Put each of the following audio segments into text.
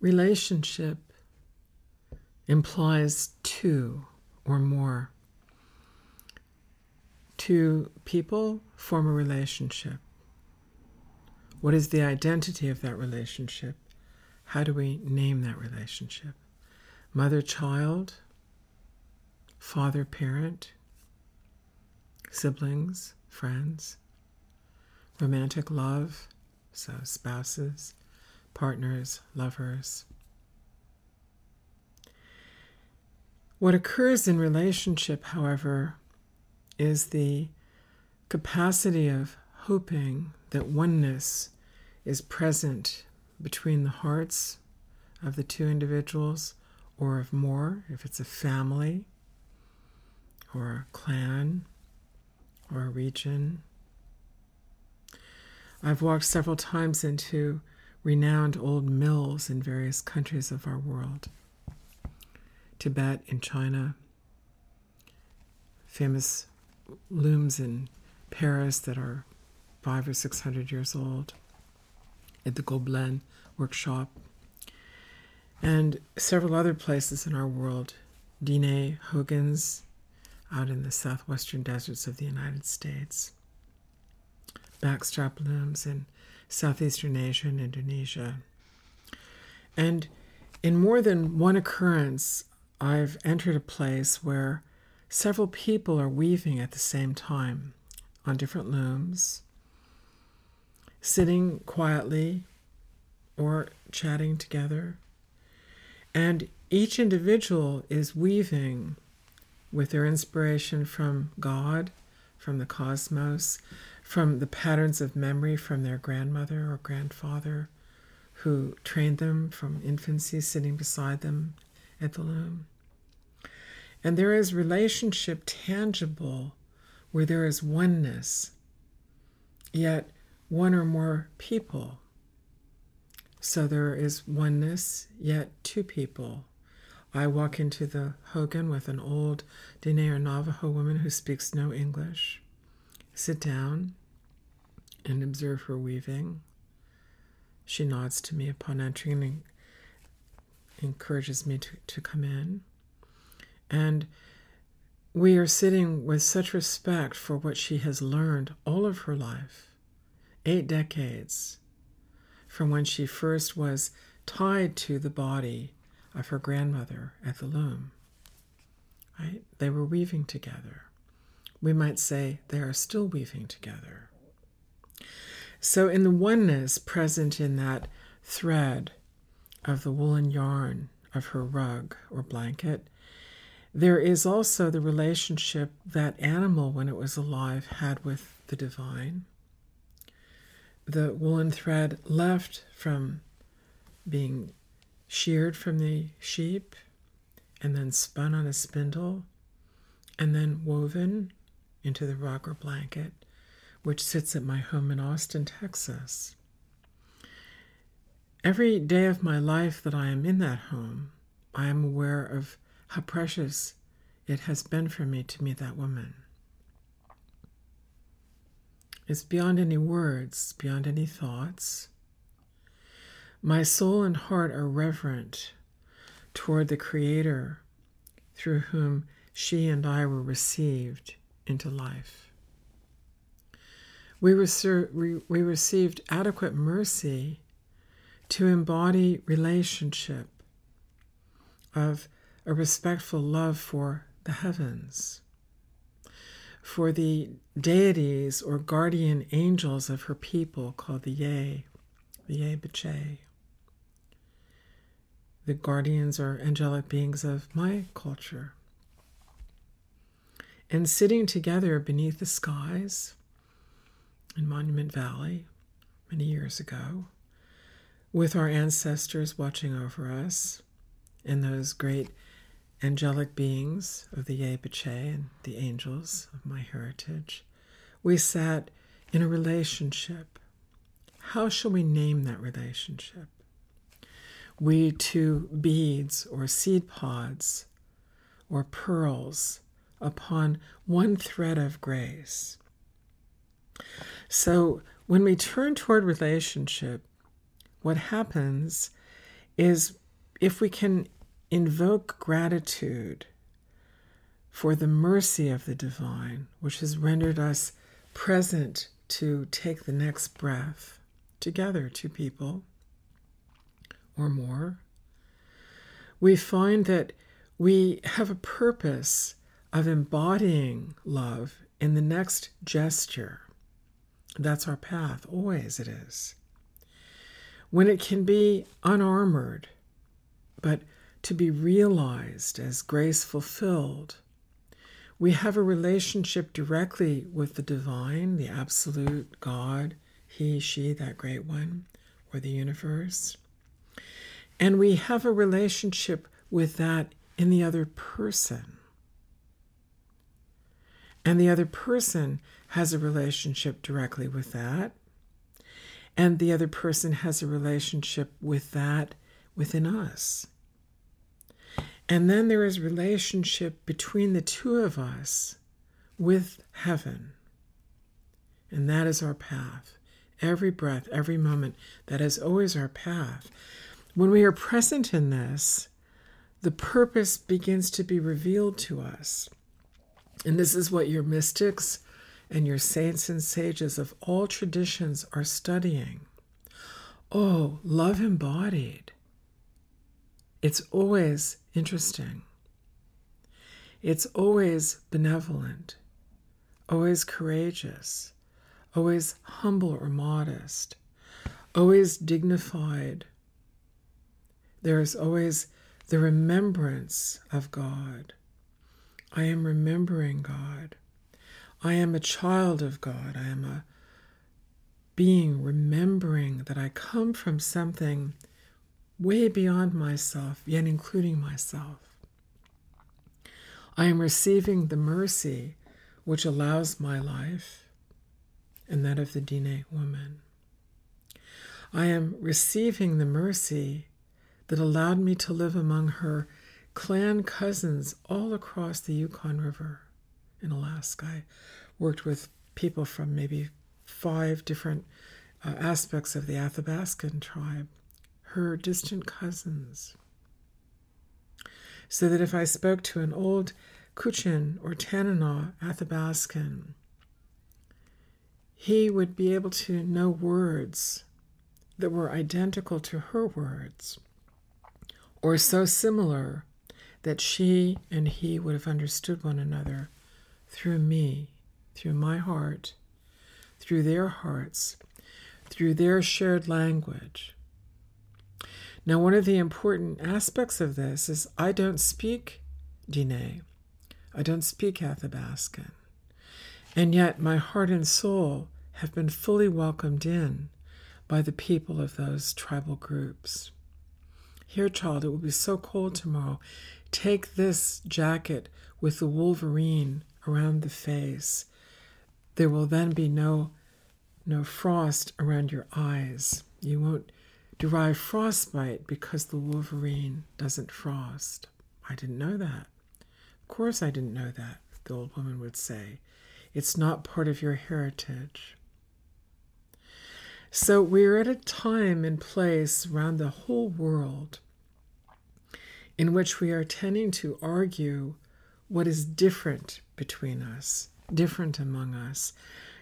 Relationship implies two or more. Two people form a relationship. What is the identity of that relationship? How do we name that relationship? Mother child, father parent, siblings, friends, romantic love, so spouses, partners, lovers. What occurs in relationship, however, is the capacity of hoping that oneness is present between the hearts of the two individuals or of more, if it's a family or a clan or a region. I've walked several times into renowned old mills in various countries of our world Tibet and China, famous looms in Paris that are five or six hundred years old at the Gobelin workshop, and several other places in our world. Diné Hogan's out in the southwestern deserts of the United States, backstrap looms in Southeastern Asia and Indonesia. And in more than one occurrence, I've entered a place where several people are weaving at the same time on different looms, sitting quietly or chatting together. And each individual is weaving with their inspiration from God, from the cosmos, from the patterns of memory from their grandmother or grandfather who trained them from infancy, sitting beside them at the loom. And there is relationship tangible where there is oneness, yet one or more people. So there is oneness, yet two people. I walk into the Hogan with an old Diné or Navajo woman who speaks no English. Sit down and observe her weaving. She nods to me upon entering and encourages me to, to come in. And we are sitting with such respect for what she has learned all of her life eight decades from when she first was tied to the body of her grandmother at the loom. Right? They were weaving together. We might say they are still weaving together. So, in the oneness present in that thread of the woolen yarn of her rug or blanket, there is also the relationship that animal, when it was alive, had with the divine. The woolen thread left from being sheared from the sheep and then spun on a spindle and then woven into the rug or blanket, which sits at my home in Austin, Texas. Every day of my life that I am in that home, I am aware of how precious it has been for me to meet that woman. It's beyond any words, beyond any thoughts. My soul and heart are reverent toward the Creator through whom she and I were received into life. We, reser- we, we received adequate mercy to embody relationship of a respectful love for the heavens, for the deities or guardian angels of her people called the Ye, the Yeibichai. The guardians or angelic beings of my culture. And sitting together beneath the skies in Monument Valley many years ago, with our ancestors watching over us and those great angelic beings of the Yeibichai and the angels of my heritage, we sat in a relationship. How shall we name that relationship? We two beads or seed pods or pearls upon one thread of grace. So when we turn toward relationship, what happens is if we can invoke gratitude for the mercy of the divine, which has rendered us present to take the next breath together, two people or more, we find that we have a purpose of embodying love in the next gesture. That's our path, always it is. When it can be unarmored, but to be realized as grace fulfilled, we have a relationship directly with the divine, the absolute God, He, She, that great one, or the universe. And we have a relationship with that in the other person. And the other person has a relationship directly with that. And the other person has a relationship with that within us. And then there is relationship between the two of us with heaven. And that is our path. Every breath, every moment, that is always our path. When we are present in this, the purpose begins to be revealed to us. And this is what your mystics and your saints and sages of all traditions are studying. Oh, love embodied. It's always interesting. It's always benevolent, always courageous, always humble or modest, always dignified. There is always the remembrance of God. I am remembering God. I am a child of God. I am a being remembering that I come from something way beyond myself, yet including myself. I am receiving the mercy which allows my life and that of the Diné woman. I am receiving the mercy that allowed me to live among her clan cousins all across the Yukon River in Alaska. I worked with people from maybe five different uh, aspects of the Athabascan tribe, her distant cousins. So that if I spoke to an old Kutchin or Tanana Athabascan, he would be able to know words that were identical to her words or so similar that she and he would have understood one another through me, through my heart, through their hearts, through their shared language. Now, one of the important aspects of this is I don't speak Diné, I don't speak Athabascan, and yet my heart and soul have been fully welcomed in by the people of those tribal groups. Here, child, it will be so cold tomorrow. Take this jacket with the wolverine around the face. There will then be no, no frost around your eyes. You won't derive frostbite because the wolverine doesn't frost. I didn't know that. Of course, I didn't know that, the old woman would say. It's not part of your heritage. So we're at a time and place around the whole world in which we are tending to argue what is different between us, different among us,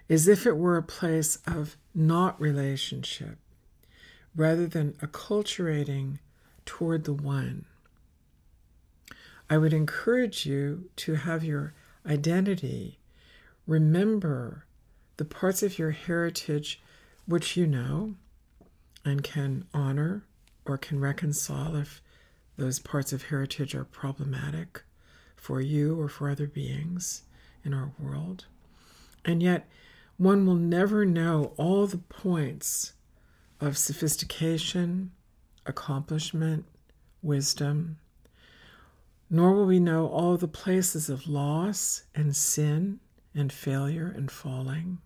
as if it were a place of not relationship, rather than acculturating toward the one. I would encourage you to have your identity remember the parts of your heritage which you know and can honor or can reconcile if those parts of heritage are problematic for you or for other beings in our world. And yet, one will never know all the points of sophistication, accomplishment, wisdom, nor will we know all the places of loss and sin and failure and falling.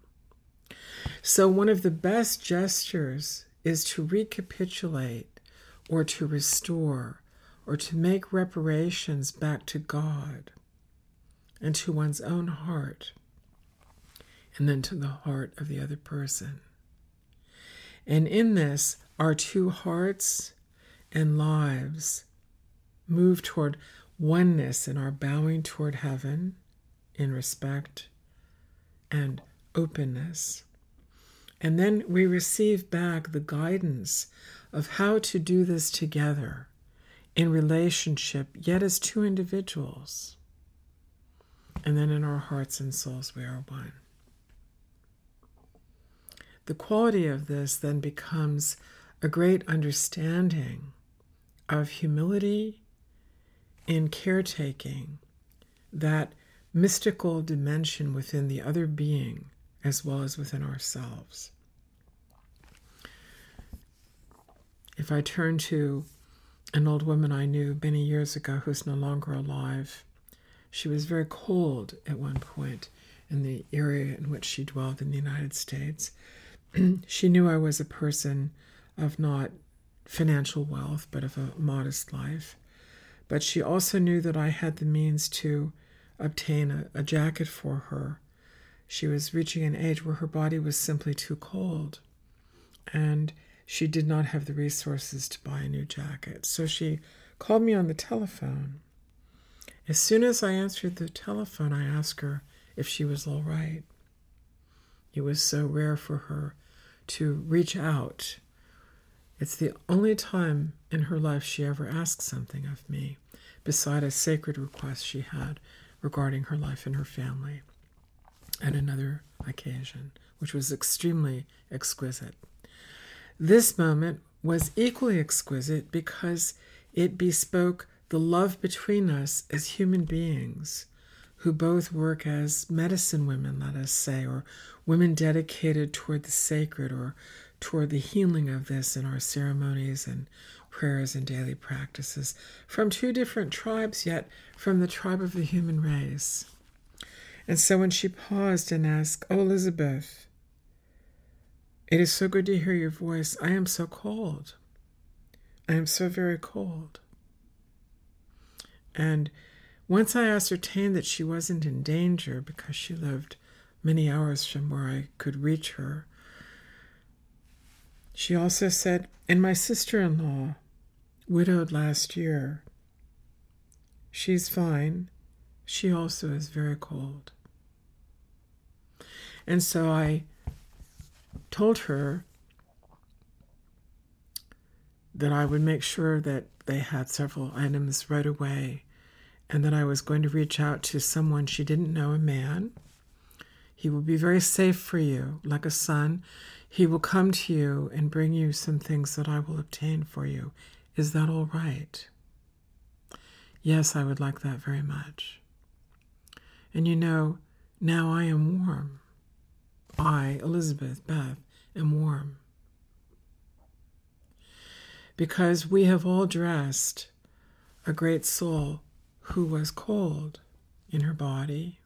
So, one of the best gestures is to recapitulate or to restore or to make reparations back to God and to one's own heart and then to the heart of the other person. And in this, our two hearts and lives move toward oneness and are bowing toward heaven in respect and openness. And then we receive back the guidance of how to do this together in relationship, yet as two individuals. And then in our hearts and souls, we are one. The quality of this then becomes a great understanding of humility in caretaking, that mystical dimension within the other being as well as within ourselves. If I turn to an old woman I knew many years ago who's no longer alive, she was very cold at one point in the area in which she dwelled in the United States. she knew I was a person of not financial wealth, but of a modest life. But she also knew that I had the means to obtain a, a jacket for her. She was reaching an age where her body was simply too cold, and she did not have the resources to buy a new jacket. So she called me on the telephone. As soon as I answered the telephone, I asked her if she was all right. It was so rare for her to reach out. It's the only time in her life she ever asked something of me, beside a sacred request she had regarding her life and her family at another occasion, which was extremely exquisite. This moment was equally exquisite because it bespoke the love between us as human beings who both work as medicine women, let us say, or women dedicated toward the sacred or toward the healing of this in our ceremonies and prayers and daily practices, from two different tribes, yet from the tribe of the human race. And so when she paused and asked, Oh, Elizabeth, it is so good to hear your voice. I am so cold. I am so very cold. And once I ascertained that she wasn't in danger because she lived many hours from where I could reach her, she also said, And my sister in law, widowed last year, she's fine. She also is very cold. And so I told her that I would make sure that they had several items right away and that I was going to reach out to someone she didn't know, a man. He will be very safe for you, like a son. He will come to you and bring you some things that I will obtain for you. Is that all right? Yes, I would like that very much. And you know, now I am warm. I, Elizabeth, Beth, am warm. Because we have all dressed a great soul who was cold in her body,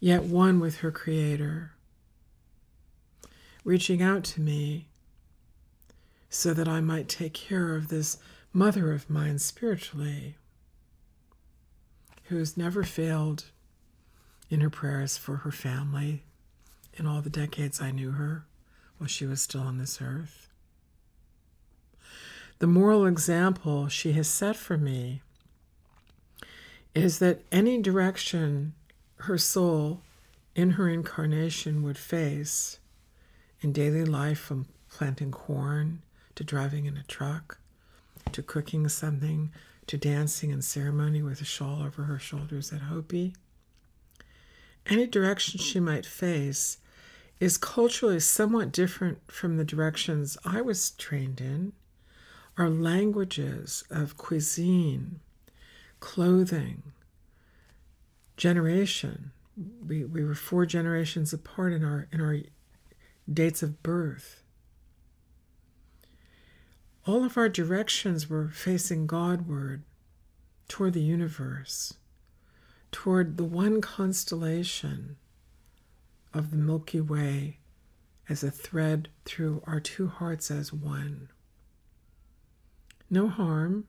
yet one with her Creator, reaching out to me so that I might take care of this mother of mine spiritually, who has never failed in her prayers for her family in all the decades I knew her while she was still on this earth. The moral example she has set for me is that any direction her soul in her incarnation would face in daily life, from planting corn to driving in a truck to cooking something to dancing in ceremony with a shawl over her shoulders at Hopi, any direction she might face is culturally somewhat different from the directions I was trained in. Our languages of cuisine, clothing, generation. We, we were four generations apart in our in our dates of birth. All of our directions were facing Godward toward the universe, toward the one constellation of the Milky Way as a thread through our two hearts as one. No harm,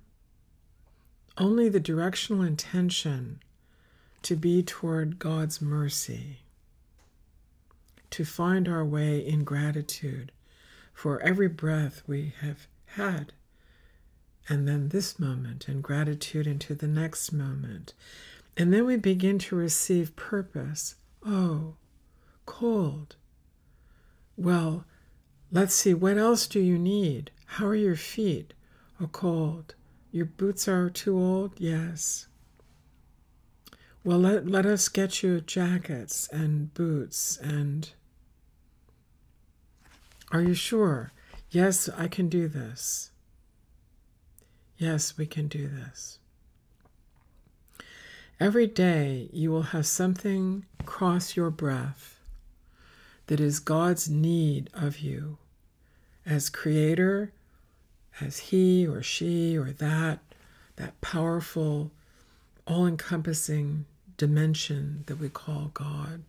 only the directional intention to be toward God's mercy, to find our way in gratitude for every breath we have had. And then this moment, and gratitude into the next moment. And then we begin to receive purpose. Oh, cold. Well, let's see, what else do you need? How are your feet? Oh, cold. Your boots are too old? Yes. Well, let, let us get you jackets and boots and. Are you sure? Yes, I can do this. Yes, we can do this. Every day you will have something cross your breath that is God's need of you as creator, as he or she or that, that powerful, all encompassing dimension that we call God,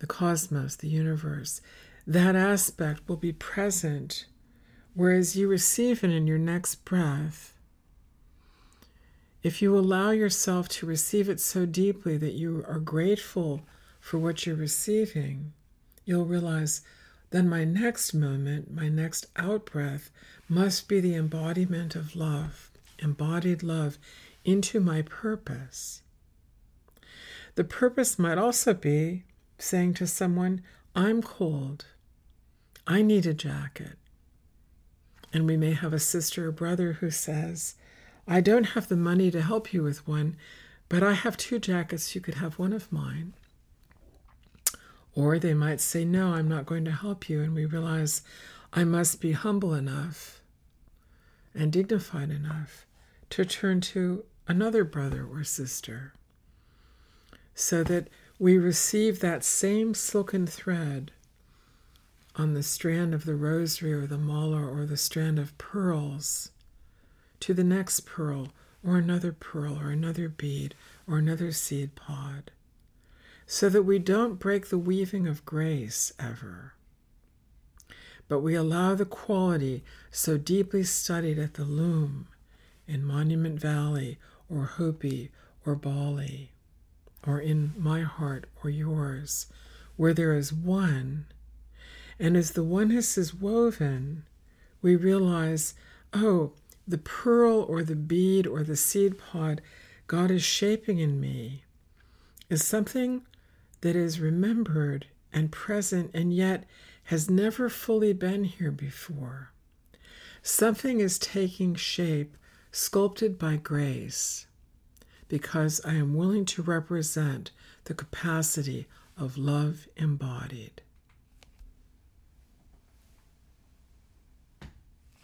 the cosmos, the universe. That aspect will be present, whereas you receive it in your next breath if you allow yourself to receive it so deeply that you are grateful for what you're receiving, you'll realize then my next moment, my next out breath, must be the embodiment of love, embodied love into my purpose. The purpose might also be saying to someone, I'm cold. I need a jacket. And we may have a sister or brother who says, I don't have the money to help you with one, but I have two jackets. You could have one of mine. Or they might say, No, I'm not going to help you. And we realize I must be humble enough and dignified enough to turn to another brother or sister so that we receive that same silken thread on the strand of the rosary or the mala or the strand of pearls to the next pearl, or another pearl, or another bead, or another seed pod, so that we don't break the weaving of grace ever. But we allow the quality so deeply studied at the loom in Monument Valley, or Hopi, or Bali, or in my heart or yours, where there is one. And as the oneness is woven, we realize, oh, the pearl or the bead or the seed pod God is shaping in me is something that is remembered and present and yet has never fully been here before. Something is taking shape, sculpted by grace, because I am willing to represent the capacity of love embodied.